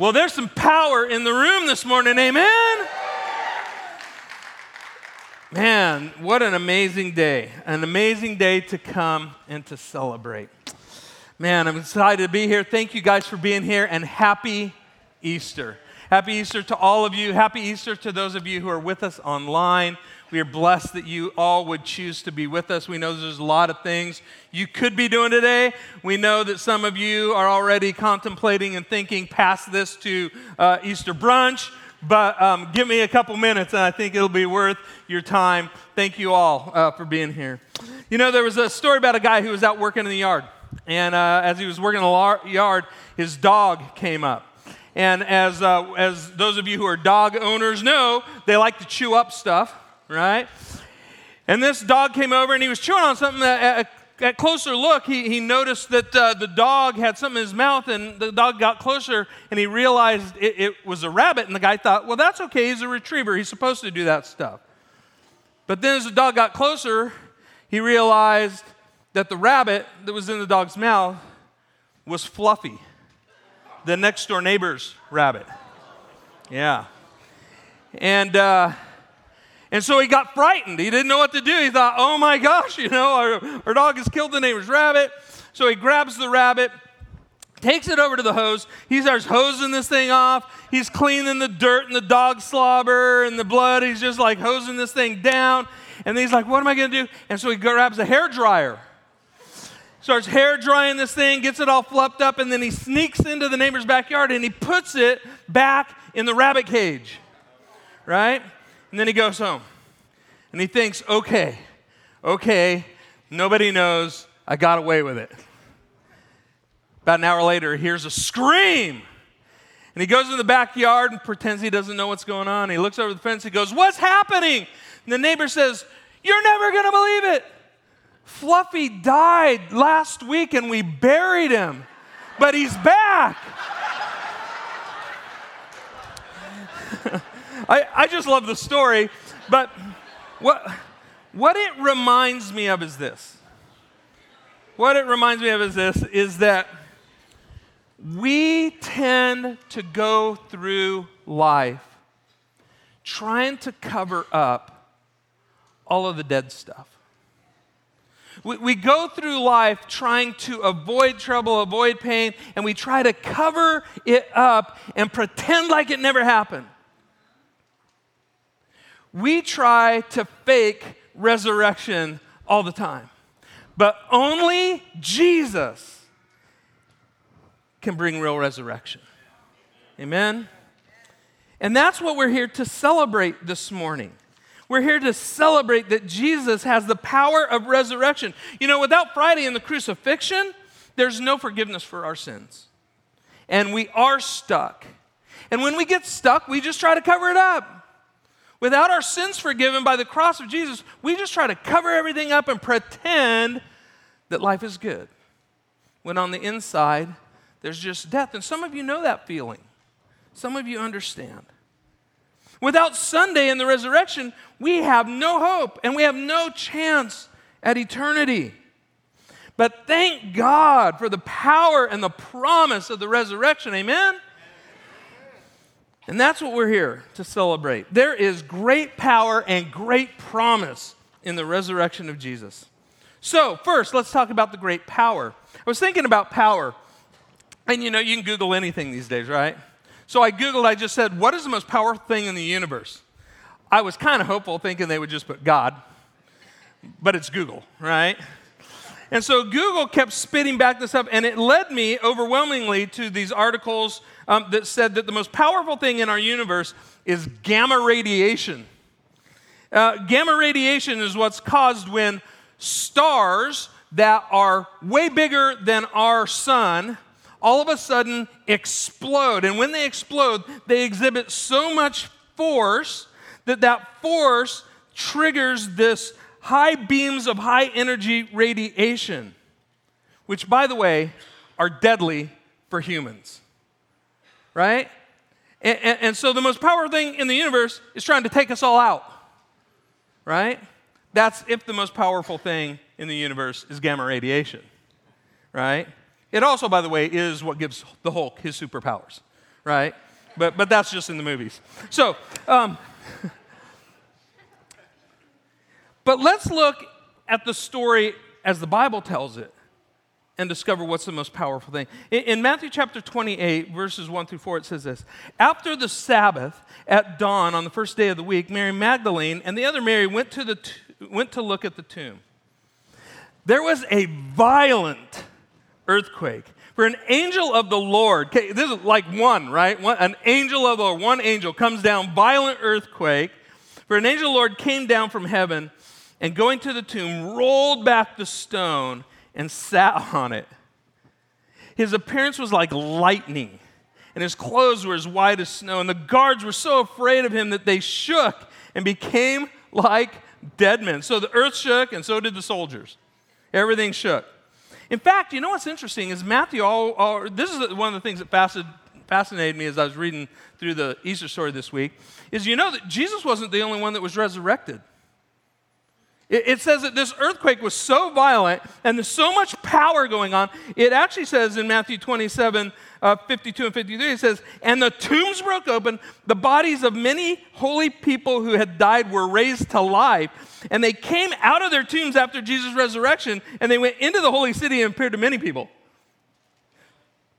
Well, there's some power in the room this morning, amen? Man, what an amazing day. An amazing day to come and to celebrate. Man, I'm excited to be here. Thank you guys for being here and happy Easter. Happy Easter to all of you. Happy Easter to those of you who are with us online. We are blessed that you all would choose to be with us. We know there's a lot of things you could be doing today. We know that some of you are already contemplating and thinking past this to uh, Easter brunch, but um, give me a couple minutes and I think it'll be worth your time. Thank you all uh, for being here. You know, there was a story about a guy who was out working in the yard, and uh, as he was working in the yard, his dog came up. And as, uh, as those of you who are dog owners know, they like to chew up stuff right? And this dog came over and he was chewing on something at, at closer look, he, he noticed that uh, the dog had something in his mouth, and the dog got closer and he realized it, it was a rabbit. And the guy thought, well, that's okay. He's a retriever. He's supposed to do that stuff. But then as the dog got closer, he realized that the rabbit that was in the dog's mouth was Fluffy, the next door neighbor's rabbit. Yeah. And, uh, and so he got frightened. He didn't know what to do. He thought, oh my gosh, you know, our, our dog has killed the neighbor's rabbit. So he grabs the rabbit, takes it over to the hose. He starts hosing this thing off. He's cleaning the dirt and the dog slobber and the blood. He's just like hosing this thing down. And he's like, what am I going to do? And so he grabs a hair dryer, starts hair drying this thing, gets it all fluffed up, and then he sneaks into the neighbor's backyard and he puts it back in the rabbit cage, right? And then he goes home. And he thinks, okay, okay, nobody knows I got away with it. About an hour later, he hears a scream. And he goes in the backyard and pretends he doesn't know what's going on. He looks over the fence. He goes, What's happening? And the neighbor says, You're never going to believe it. Fluffy died last week and we buried him, but he's back. I, I just love the story, but what, what it reminds me of is this. What it reminds me of is this is that we tend to go through life trying to cover up all of the dead stuff. We, we go through life trying to avoid trouble, avoid pain, and we try to cover it up and pretend like it never happened we try to fake resurrection all the time. But only Jesus can bring real resurrection. Amen? And that's what we're here to celebrate this morning. We're here to celebrate that Jesus has the power of resurrection. You know, without Friday and the crucifixion, there's no forgiveness for our sins. And we are stuck. And when we get stuck, we just try to cover it up. Without our sins forgiven by the cross of Jesus, we just try to cover everything up and pretend that life is good. When on the inside, there's just death. And some of you know that feeling, some of you understand. Without Sunday and the resurrection, we have no hope and we have no chance at eternity. But thank God for the power and the promise of the resurrection. Amen? And that's what we're here to celebrate. There is great power and great promise in the resurrection of Jesus. So, first, let's talk about the great power. I was thinking about power, and you know, you can Google anything these days, right? So I Googled, I just said, what is the most powerful thing in the universe? I was kind of hopeful, thinking they would just put God, but it's Google, right? And so Google kept spitting back this up, and it led me overwhelmingly to these articles um, that said that the most powerful thing in our universe is gamma radiation. Uh, gamma radiation is what's caused when stars that are way bigger than our sun all of a sudden explode. And when they explode, they exhibit so much force that that force triggers this high beams of high energy radiation, which, by the way, are deadly for humans. Right? And, and, and, so the most powerful thing in the universe is trying to take us all out. Right? That's if the most powerful thing in the universe is gamma radiation. Right? It also, by the way, is what gives the Hulk his superpowers. right? But, but that's just in the movies. So, um, but let's look at the story as the Bible tells it and discover what's the most powerful thing. In, in, Matthew chapter 28, verses 1 through 4, it says this After the Sabbath, at dawn on the first day of the week, Mary Magdalene and the other Mary went to, the t- went to look at the tomb. There was a violent earthquake. For an angel of the Lord, okay, this is like one, right? One, an angel of the Lord, one angel comes down, violent earthquake. For an angel of the Lord came down from heaven and going to the tomb, rolled back the stone and sat on it. His appearance was like lightning, and his clothes were as white as snow. And the guards were so afraid of him that they shook and became like dead men. So the earth shook, and so did the soldiers. Everything shook. In fact, you know what's interesting is Matthew, all, all, this is one of the things that fascinated me as I was reading through the Easter story this week, is you know that Jesus wasn't the only one that was resurrected. It, says that this earthquake was so violent and there's so much power going on. It actually says in Matthew 27 uh, 52 and 53, it says, And the tombs broke open, the bodies of many holy people who had died were raised to life. And they came out of their tombs after Jesus' resurrection and they went into the holy city and appeared to many people.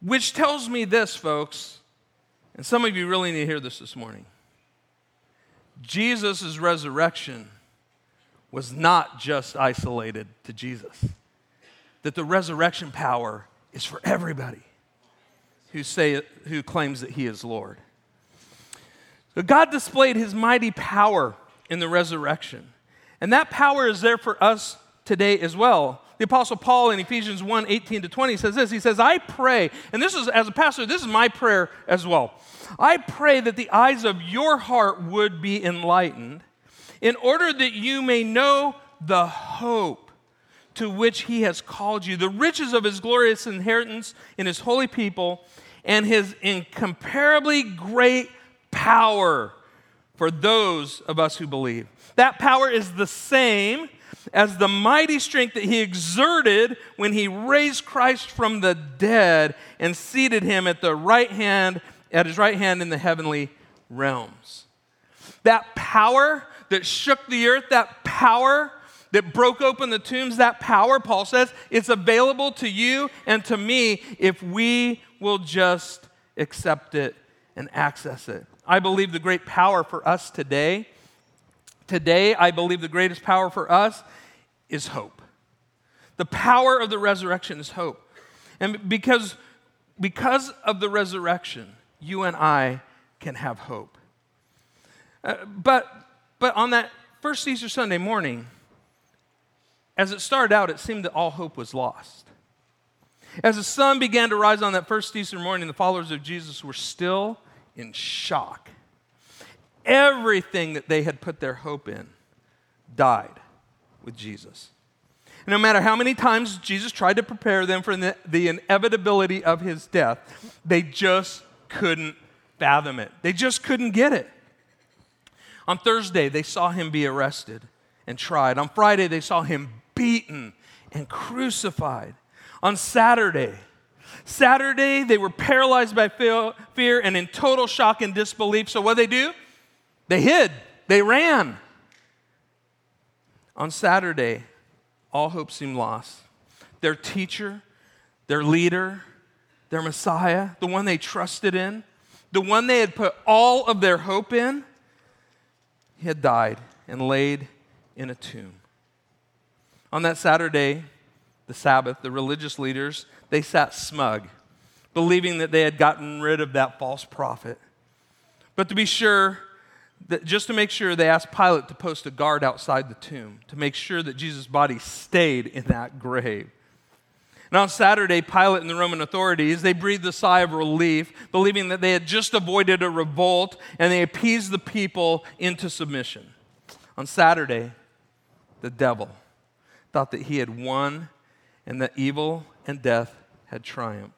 Which tells me this, folks, and some of you really need to hear this this morning Jesus' resurrection was not just isolated to Jesus, that the resurrection power is for everybody who, say, who claims that he is Lord. So God displayed his mighty power in the resurrection. And that power is there for us today as well. The Apostle Paul in Ephesians 1 18 to 20 says this He says, I pray, and this is, as a pastor, this is my prayer as well. I pray that the eyes of your heart would be enlightened in order that you may know the hope to which he has called you, the riches of his glorious inheritance in his holy people, and his incomparably great power for those of us who believe. That power is the same as the mighty strength that he exerted when he raised Christ from the dead and seated him at the right hand at his right hand in the heavenly realms. That power that shook the earth, that power that broke open the tombs, that power, Paul says, it's available to you and to me if we will just accept it and access it. I believe the great power for us today, today, I believe the greatest power for us is hope. The power of the resurrection is hope. And because, because of the resurrection, you and I can have hope. Uh, but but on that first Easter Sunday morning, as it started out, it seemed that all hope was lost. As the sun began to rise on that first Easter morning, the followers of Jesus were still in shock. Everything that they had put their hope in died with Jesus. And no matter how many times Jesus tried to prepare them for the, the inevitability of his death, they just couldn't fathom it. They just couldn't get it. On Thursday, they saw him be arrested and tried. On Friday, they saw him beaten and crucified. On Saturday, Saturday, they were paralyzed by fear and in total shock and disbelief. So, what they do? They hid, they ran. On Saturday, all hope seemed lost. Their teacher, their leader, their Messiah, the one they trusted in, the one they had put all of their hope in, he had died and laid in a tomb. On that Saturday, the Sabbath, the religious leaders, they sat smug, believing that they had gotten rid of that false prophet. But to be sure, that just to make sure, they asked Pilate to post a guard outside the tomb to make sure that Jesus' body stayed in that grave. And on Saturday, Pilate and the Roman authorities, they breathed a sigh of relief, believing that they had just avoided a revolt and they appeased the people into submission. On Saturday, the devil thought that he had won and that evil and death had triumphed.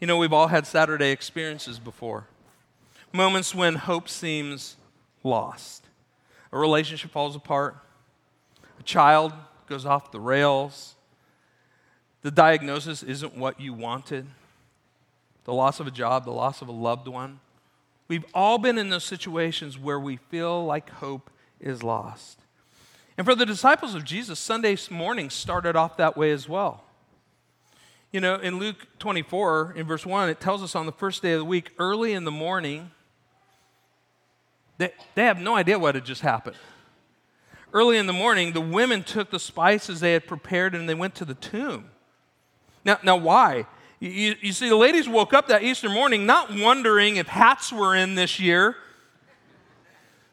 You know, we've all had Saturday experiences before. Moments when hope seems lost. A relationship falls apart. A child goes off the rails the diagnosis isn't what you wanted. the loss of a job, the loss of a loved one. We've all been in those situations where we feel like hope is lost. And for the disciples of Jesus, Sunday morning started off that way as well. You know, in Luke 24, in verse 1, it tells us on the first day of the week, early in the morning, they, they have no idea what had just happened. Early in the morning, the women took the spices they had prepared and they went to the tomb. Now, now why? You, you see, the ladies woke up that Easter morning not wondering if hats were in this year,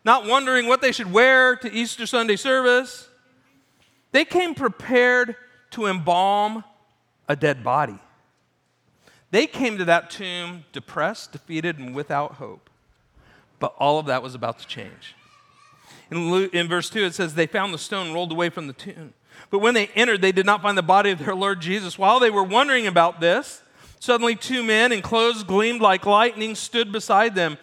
not wondering what they should wear to Easter Sunday service. They came prepared to embalm a dead body. They came to that tomb depressed, defeated, and without hope. But all of that was about to change. In, Luke, in verse 2, it says, They found the stone rolled away from the tomb. But when they entered, they did not find the body of their Lord Jesus. While they were wondering about this, suddenly two men in clothes gleamed like lightning stood beside them.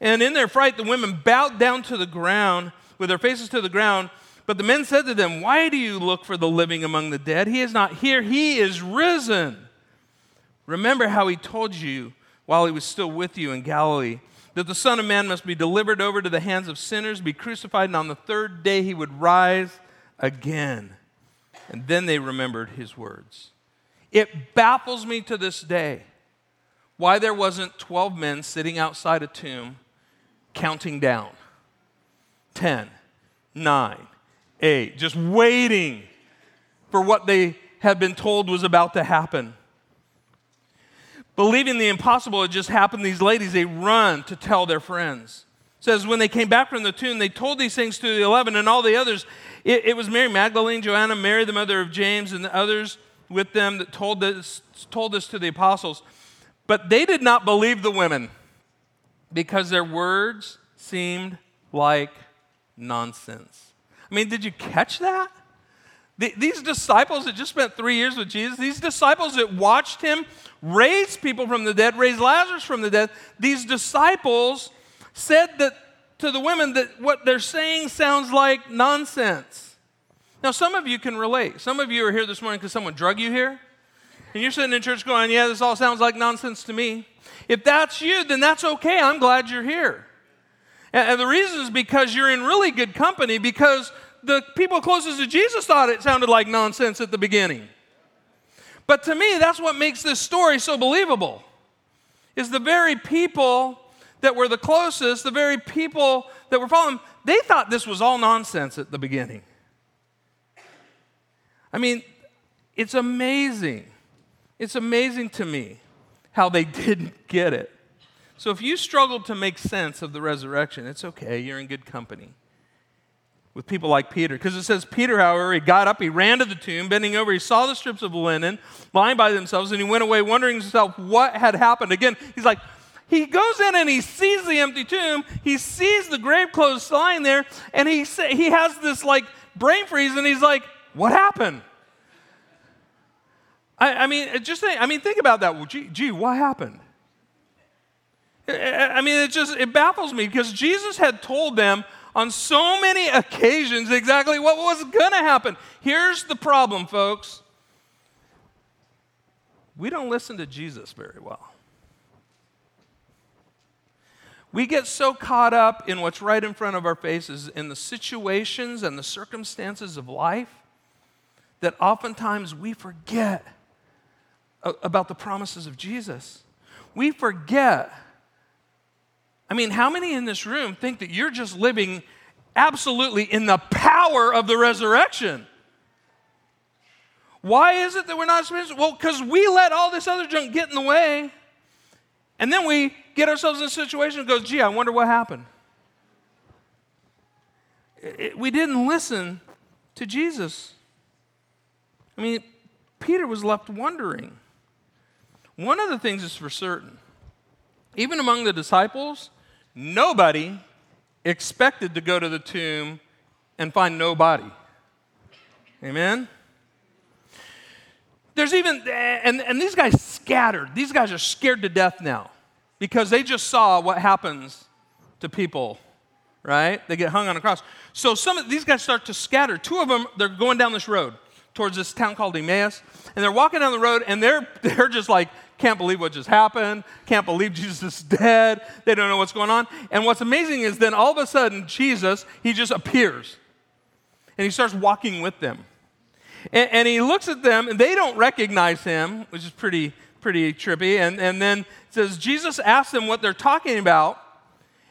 And in their fright, the women bowed down to the ground with their faces to the ground. But the men said to them, Why do you look for the living among the dead? He is not here, he is risen. Remember how he told you while he was still with you in Galilee that the Son of Man must be delivered over to the hands of sinners, be crucified, and on the third day he would rise again. And then they remembered his words. It baffles me to this day why there wasn't 12 men sitting outside a tomb counting down 10, 9, 8, just waiting for what they had been told was about to happen. Believing the impossible had just happened, these ladies, they run to tell their friends. Says, when they came back from the tomb, they told these things to the eleven and all the others. It, it was Mary Magdalene, Joanna, Mary, the mother of James, and the others with them that told this, told this to the apostles. But they did not believe the women because their words seemed like nonsense. I mean, did you catch that? these disciples that just spent three years with Jesus, these disciples that watched him raise people from the dead, raise Lazarus from the dead, these disciples said that to the women that what they're saying sounds like nonsense. Now, some of you can relate. Some of you are here this morning because someone drug you here. And you're sitting in church going, Yeah, this all sounds like nonsense to me. If that's you, then that's okay. I'm glad you're here. And the reason is because you're in really good company because the people closest to Jesus thought it sounded like nonsense at the beginning. But to me, that's what makes this story so believable. Is the very people that were the closest, the very people that were following, they thought this was all nonsense at the beginning. I mean, it's amazing. It's amazing to me how they didn't get it. So if you struggled to make sense of the resurrection, it's okay, you're in good company with people like Peter. Because it says, Peter, however, he got up, he ran to the tomb, bending over, he saw the strips of linen lying by themselves, and he went away wondering himself what had happened. Again, he's like, he goes in and he sees the empty tomb, he sees the grave clothes lying there, and he, he has this like brain freeze, and he's like, what happened? I, I mean, uh, just think, I mean, think about that. Well, gee, gee, what happened? I mean, it just it baffles me because Jesus had told them on so many occasions exactly what was going to happen. Here's the problem, folks. We don't listen to Jesus very well. We get so caught up in what's right in front of our faces, in the situations and the circumstances of life, that oftentimes we forget about the promises of Jesus. We forget I mean, how many in this room think that you're just living absolutely in the power of the resurrection? Why is it that we're not to? Well, because we let all this other junk get in the way. And then we get ourselves in a situation that goes, gee, I wonder what happened. It, we didn't listen to Jesus. I mean, Peter was left wondering. One of the things is for certain. Even among the disciples, Nobody expected to go to the tomb and find no body. Amen? There's even, and, and these guys scattered. These guys are scared to death now because they just saw what happens to people, right? They get hung on a cross. So some of these guys start to scatter. Two of them, they're going down this road towards this town called Emmaus, and they're walking down the road and they're, they're just like can't believe what just happened, can't believe Jesus is dead, they don't know what's going on. And what's amazing is then all of a sudden, Jesus, he just appears and he starts walking with them. And, and he looks at them and they don't recognize him, which is pretty, pretty trippy. And, and then it says, Jesus asks them what they're talking about.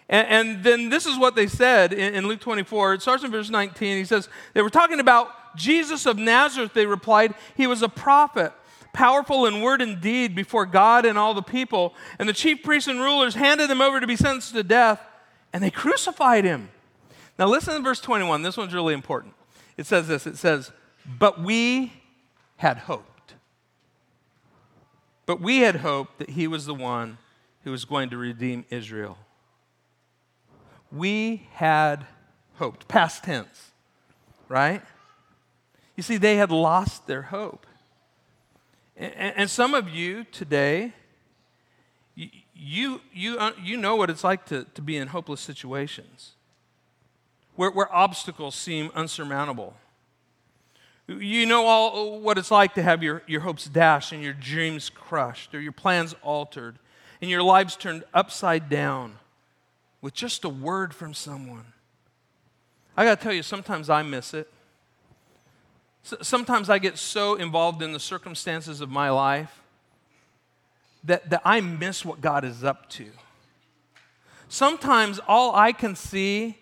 And, and then this is what they said in, in Luke 24. It starts in verse 19. He says, They were talking about Jesus of Nazareth. They replied, He was a prophet powerful in word and deed before God and all the people. And the chief priests and rulers handed him over to be sentenced to death, and they crucified him. Now, listen to verse 21. This one's really important. It says this it says, But we had hoped. But we had hoped that he was the one who was going to redeem Israel. We had hoped. Past tense, right? You see, they had lost their hope. And, some of you today, you, you, you, uh, you know what it's like to, to be in hopeless situations where, where obstacles seem unsurmountable. You know all what it's like to have your, your hopes dashed and your dreams crushed or your plans altered and your lives turned upside down with just a word from someone. I got to tell you, sometimes I miss it. Sometimes I get so involved in the circumstances of my life that, that I miss what God is up to. Sometimes all I can see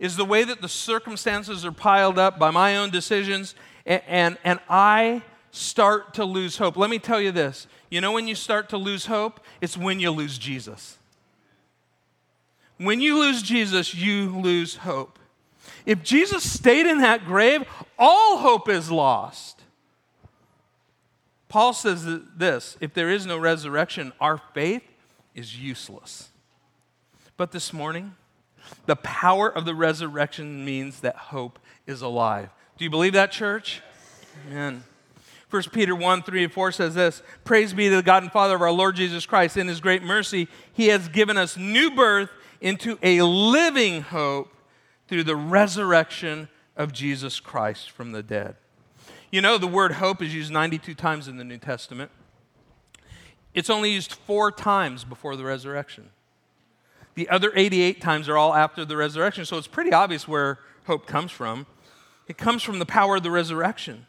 is the way that the circumstances are piled up by my own decisions, and, and, and I start to lose hope. Let me tell you this you know when you start to lose hope? It's when you lose Jesus. When you lose Jesus, you lose hope. If Jesus stayed in that grave, all hope is lost. Paul says this if there is no resurrection, our faith is useless. But this morning, the power of the resurrection means that hope is alive. Do you believe that, church? Amen. 1 Peter 1 3 and 4 says this Praise be to the God and Father of our Lord Jesus Christ. In his great mercy, he has given us new birth into a living hope through the resurrection of Jesus Christ from the dead. You know, the word hope is used 92 times in the New Testament. It's only used four times before the resurrection. The other 88 times are all after the resurrection, so it's pretty obvious where hope comes from. It comes from the power of the resurrection.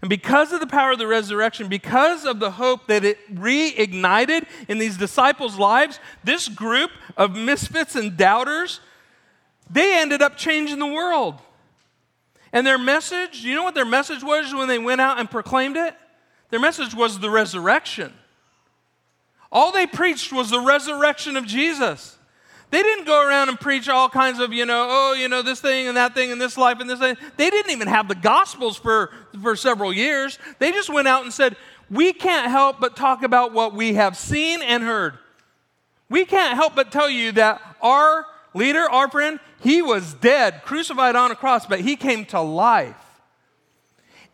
And because of the power of the resurrection, because of the hope that it reignited in these disciples' lives, this group of misfits and doubters they ended up changing the world. And their message, you know what their message was when they went out and proclaimed it? Their message was the resurrection. All they preached was the resurrection of Jesus. They didn't go around and preach all kinds of, you know, oh, you know, this thing and that thing and this life and this thing. They didn't even have the Gospels for, for several years. They just went out and said, we can't help but talk about what we have seen and heard. We can't help but tell you that our leader, our friend, he was dead, crucified on a cross, but he came to life.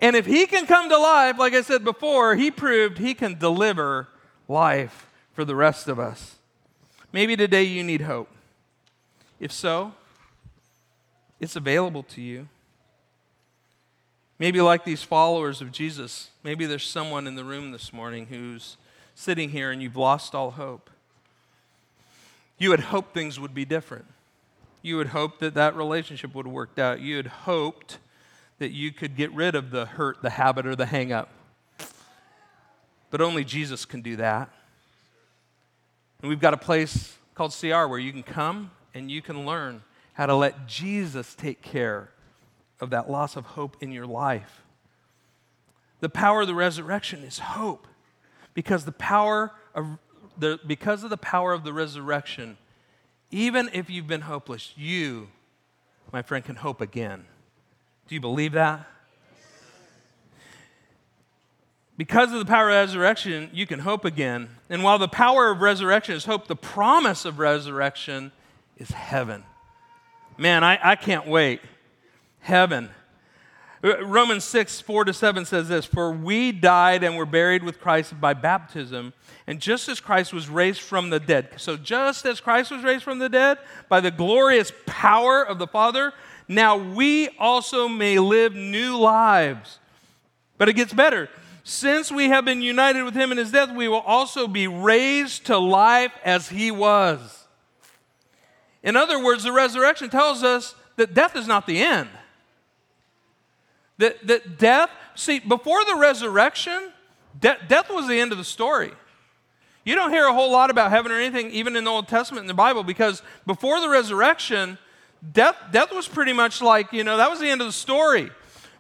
And if he can come to life, like I said before, he proved he can deliver life for the rest of us. Maybe today you need hope. If so, it's available to you. Maybe, like these followers of Jesus, maybe there's someone in the room this morning who's sitting here and you've lost all hope. You had hoped things would be different. You had hoped that that relationship would have worked out. You had hoped that you could get rid of the hurt, the habit, or the hang up. But only Jesus can do that. And we've got a place called CR where you can come and you can learn how to let Jesus take care of that loss of hope in your life. The power of the resurrection is hope because the power of the, because of the power of the resurrection, even if you've been hopeless, you, my friend, can hope again. Do you believe that? Because of the power of resurrection, you can hope again. And while the power of resurrection is hope, the promise of resurrection is heaven. Man, I, I can't wait. Heaven. Romans 6, 4 to 7 says this For we died and were buried with Christ by baptism and just as Christ was raised from the dead, so just as Christ was raised from the dead by the glorious power of the Father, now we also may live new lives. But it gets better. Since we have been united with him in his death, we will also be raised to life as he was. In other words, the resurrection tells us that death is not the end. That, that death, see, before the resurrection, de- death was the end of the story. You don't hear a whole lot about heaven or anything, even in the Old Testament in the Bible, because before the resurrection, death, death was pretty much like, you know, that was the end of the story.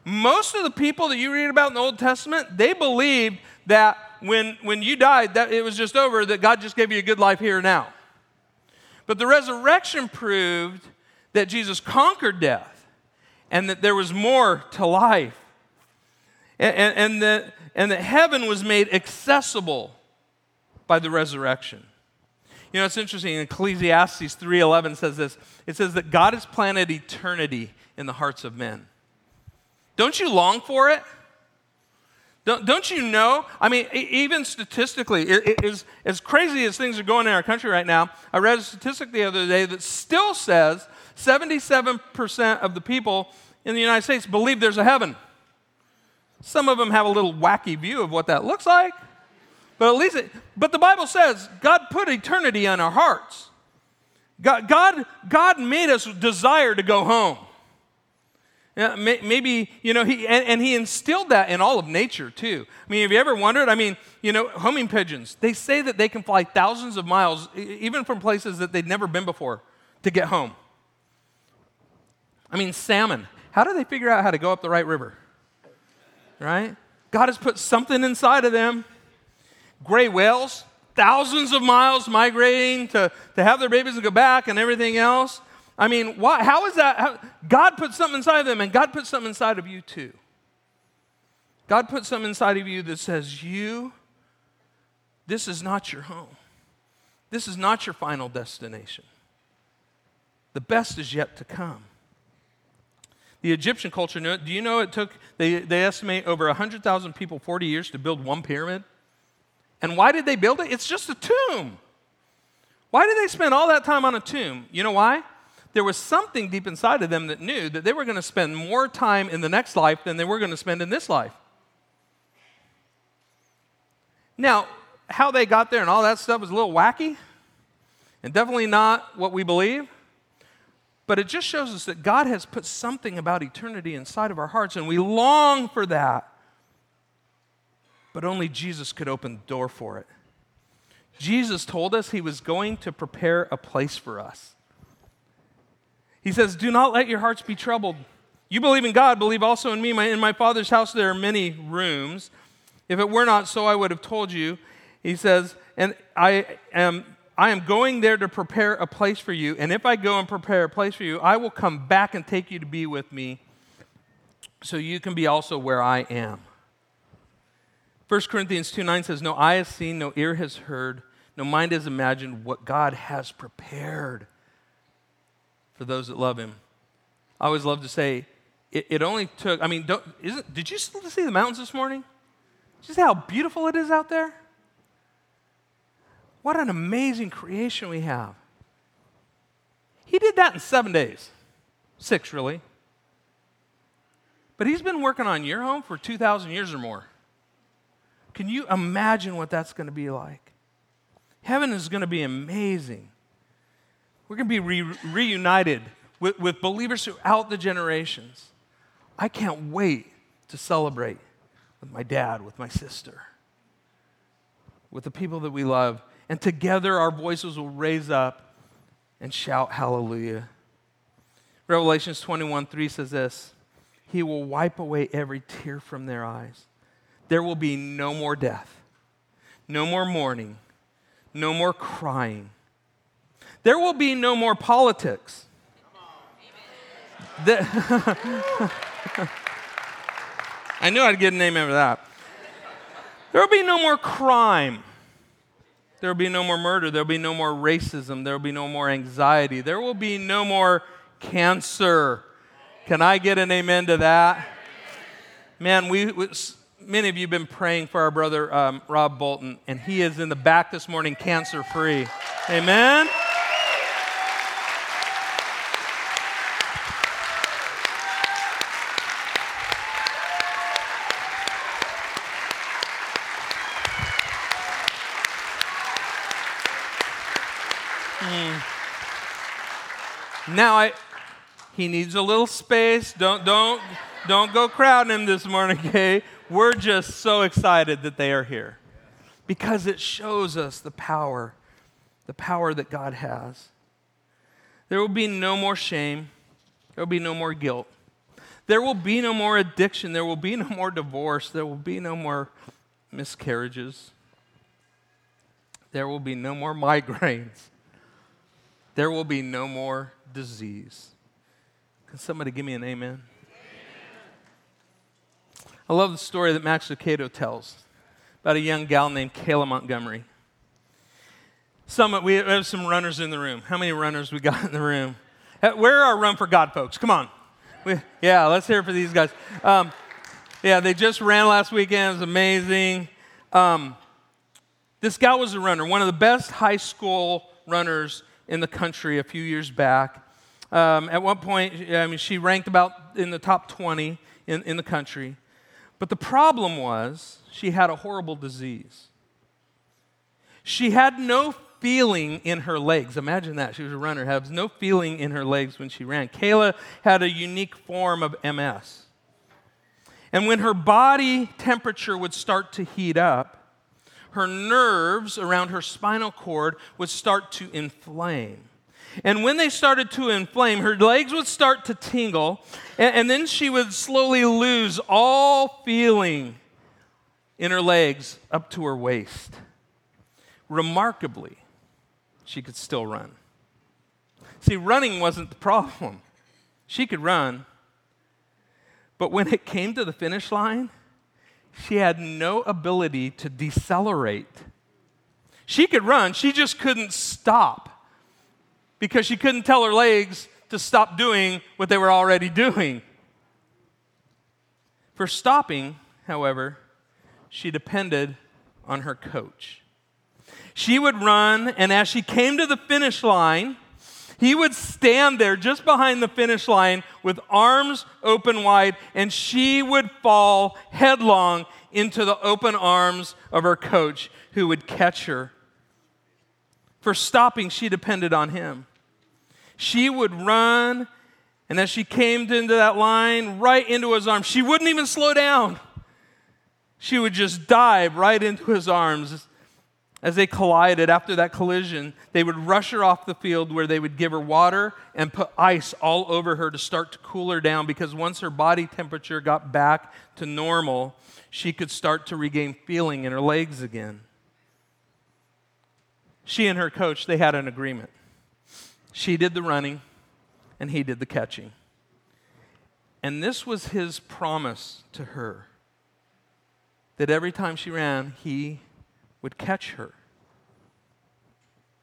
Most of the people that you read about in the Old Testament, they believed that when, when you died, that it was just over, that God just gave you a good life here and now. But the resurrection proved that Jesus conquered death and that there was more to life. And, and, and, that, and that heaven was made accessible by the resurrection. You know, it's interesting. Ecclesiastes 3:11 says this. It says that God has planted eternity in the hearts of men. Don't you long for it? Don't, don't you know? I mean, even statistically, it, it is, as crazy as things are going in our country right now, I read a statistic the other day that still says 77% of the people in the United States believe there's a heaven. Some of them have a little wacky view of what that looks like. But at least, it, but the Bible says God put eternity in our hearts. God, God, God made us desire to go home. Maybe, you know, he, and, and, he instilled that in all of nature too. I mean, have you ever wondered? I mean, you know, homing pigeons, they say that they can fly thousands of miles, even from places that they'd never been before, to get home. I mean, salmon, how do they figure out how to go up the right river? Right? God has put something inside of them gray whales, thousands of miles migrating to, to have their babies and go back and everything else. I mean, why, how is that? How, God put something inside of them, and God put something inside of you too. God put something inside of you that says, You, this is not your home. This is not your final destination. The best is yet to come. The Egyptian culture knew it. Do you know it took, they, they estimate over 100,000 people 40 years to build one pyramid? And why did they build it? It's just a tomb. Why did they spend all that time on a tomb? You know why? There was something deep inside of them that knew that they were going to spend more time in the next life than they were going to spend in this life. Now, how they got there and all that stuff was a little wacky and definitely not what we believe. But it just shows us that God has put something about eternity inside of our hearts, and we long for that but only Jesus could open the door for it. Jesus told us he was going to prepare a place for us. He says, Do not let your hearts be troubled. You believe in God, believe also in me. My, in my Father's house there are many rooms. If it were not so, I would have told you. He says, And I am, I am going there to prepare a place for you. And if I go and prepare a place for you, I will come back and take you to be with me so you can be also where I am. 1 Corinthians 2 9 says, No eye has seen, no ear has heard, no mind has imagined what God has prepared for those that love Him. I always love to say, it, it only took, I mean, did you see the mountains this morning? Did you see how beautiful it is out there? What an amazing creation we have. He did that in seven days, six really. But He's been working on your home for 2,000 years or more. Can you imagine what that's going to be like? Heaven is going to be amazing. We're going to be re- reunited with, with believers throughout the generations. I can't wait to celebrate with my dad, with my sister, with the people that we love. And together our voices will raise up and shout hallelujah. Revelations 21 3 says this He will wipe away every tear from their eyes there will be no more death, no more mourning, no more crying. There will be no more politics. I knew I'd get a name after that. There will be no more crime. There will be no more murder. There will be no more racism. There will be no more anxiety. There will be no more cancer. Can I get an amen to that? Man, we, many of you have been praying for our brother um, Rob Bolton, and he is in the back this morning, cancer free. Amen. Now I, he needs a little space. Don't, don't, don't go crowding him this morning, okay? We're just so excited that they are here because it shows us the power, the power that God has. There will be no more shame. There will be no more guilt. There will be no more addiction. There will be no more divorce. There will be no more miscarriages. There will be no more migraines. There will be no more disease. Can somebody give me an amen? amen? I love the story that Max Lucado tells about a young gal named Kayla Montgomery. Some, we have some runners in the room. How many runners we got in the room? Where are our Run for God folks? Come on. We, yeah, let's hear for these guys. Um, yeah, they just ran last weekend. It was amazing. Um, this gal was a runner, one of the best high school runners in the country a few years back. Um, at one point, I mean, she ranked about in the top 20 in, in the country. But the problem was she had a horrible disease. She had no feeling in her legs. Imagine that. She was a runner, has no feeling in her legs when she ran. Kayla had a unique form of MS. And when her body temperature would start to heat up, her nerves around her spinal cord would start to inflame. And when they started to inflame, her legs would start to tingle, and, and, then she would slowly lose all feeling in her legs up to her waist. Remarkably, she could still run. See, running wasn't the problem. She could run, but when it came to the finish line, she had no ability to decelerate. She could run, she just couldn't stop because she couldn't tell her legs to stop doing what they were already doing. For stopping, however, she depended on her coach. She would run, and as she came to the finish line, he would stand there just behind the finish line with arms open wide, and she would fall headlong into the open arms of her coach, who would catch her. For stopping, she depended on him. She would run, and as she came into that line, right into his arms, she wouldn't even slow down. She would just dive right into his arms as they collided after that collision, they would rush her off the field where they would give her water and put ice all over her to start to cool her down because once her body temperature got back to normal, she could start to regain feeling in her legs again. She and her coach, they had an agreement. She did the running and he did the catching. And this was his promise to her that every time she ran, he would catch her.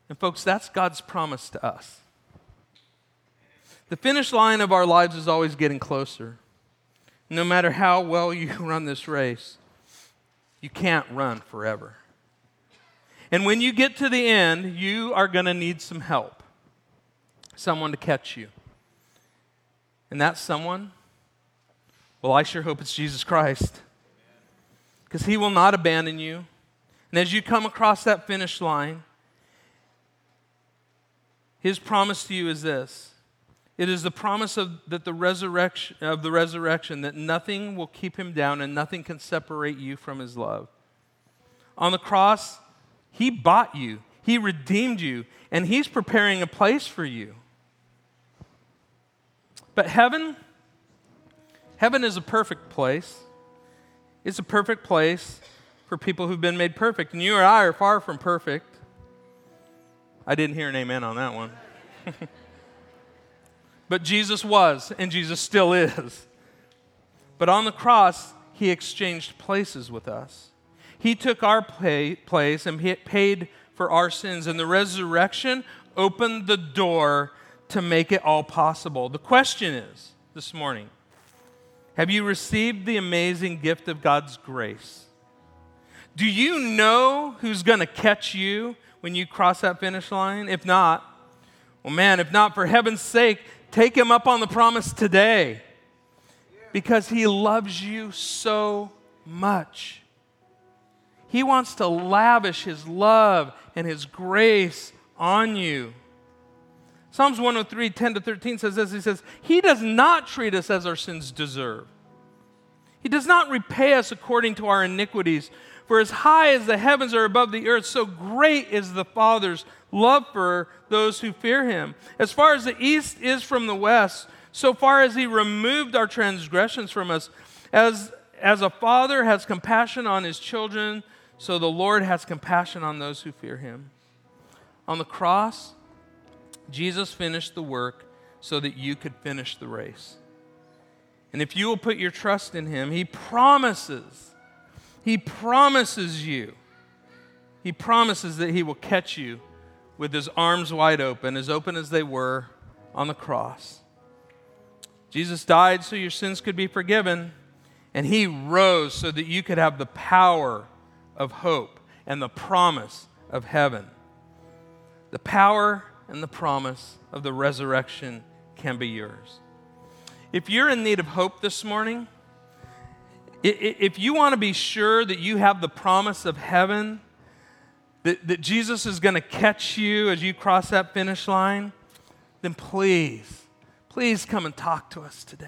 And, folks, that's God's promise to us. The finish line of our lives is always getting closer. No matter how well you run this race, you can't run forever. And when you get to the end, you are going to need some help someone to catch you. And that someone, well, I sure hope it's Jesus Christ. Because he will not abandon you, and as you come across that finish line, his promise to you is this. It is the promise of, that the resurrection, of the resurrection that nothing will keep him down and nothing can separate you from his love. On the cross, he bought you, he redeemed you, and he's preparing a place for you. But heaven, heaven is a perfect place. It's a perfect place for people who've been made perfect. And you or I are far from perfect. I didn't hear an amen on that one. but Jesus was, and Jesus still is. But on the cross, he exchanged places with us. He took our pay, place and paid for our sins, and the resurrection opened the door to make it all possible. The question is this morning have you received the amazing gift of God's grace? Do you know who's going to catch you when you cross that finish line? If not, well, man, if not, for heaven's sake, take him up on the promise today because he loves you so much. He wants to lavish his love and his grace on you. Psalms 103, 10 to 13 says this He says, He does not treat us as our sins deserve. He does not repay us according to our iniquities. For as high as the heavens are above the earth, so great is the Father's love for those who fear him. As far as the east is from the west, so far as he removed our transgressions from us. As, as a father has compassion on his children, so the Lord has compassion on those who fear him. On the cross, Jesus finished the work so that you could finish the race. And if you will put your trust in him, he promises, he promises you, he promises that he will catch you with his arms wide open, as open as they were on the cross. Jesus died so your sins could be forgiven, and he rose so that you could have the power of hope and the promise of heaven. The power and the promise of the resurrection can be yours. If you're in need of hope this morning, if you want to be sure that you have the promise of heaven, that, that Jesus is going to catch you as you cross that finish line, then please, please come and talk to us today.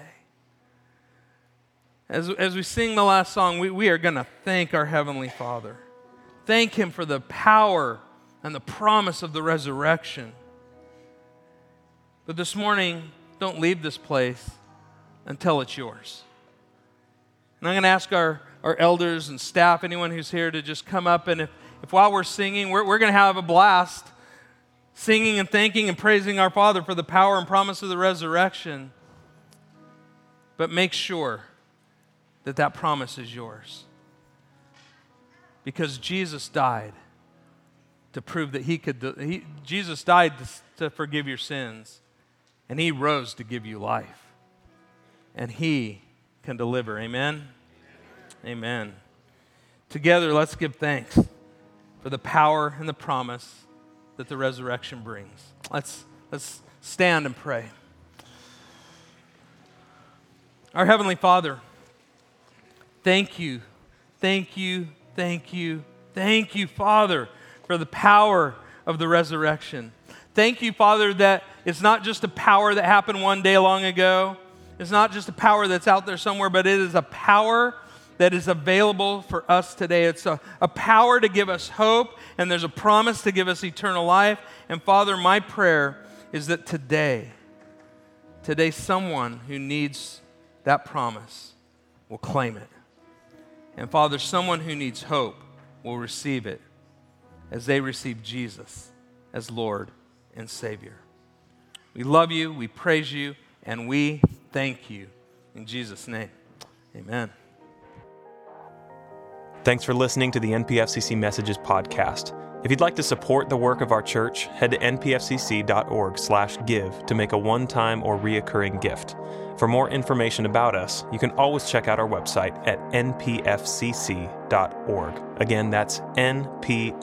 As, as we sing the last song, we, we are going to thank our Heavenly Father. Thank Him for the power and the promise of the resurrection. But this morning, don't leave this place until it's yours. And I'm going to ask our, our elders and staff, anyone who's here, to just come up and if if while we're singing, we're, we're going to have a blast singing and thanking and praising our Father for the power and promise of the resurrection. But make sure that that promise is yours. Because Jesus died to prove that he could, he, Jesus died to, to forgive your sins, and he rose to give you life. And he can deliver. Amen? Amen. Together, let's give thanks for the power and the promise that the resurrection brings. Let's, let's stand and pray. Our Heavenly Father, thank you, thank you, thank you, thank you, Father, for the power of the resurrection. Thank you, Father, that it's not just a power that happened one day long ago. It's not just a power that's out there somewhere, but it is a power that is available for us today. It's a, a power to give us hope, and there's a promise to give us eternal life. And Father, my prayer is that today, today, someone who needs that promise will claim it. And Father, someone who needs hope will receive it as they receive Jesus as Lord and Savior. We love you, we praise you, and we thank you. In Jesus' name, amen. Thanks for listening to the NPFCC Messages podcast. If you'd like to support the work of our church, head to npfcc.org/give to make a one-time or reoccurring gift. For more information about us, you can always check out our website at npfcc.org. Again, that's npfcc.org.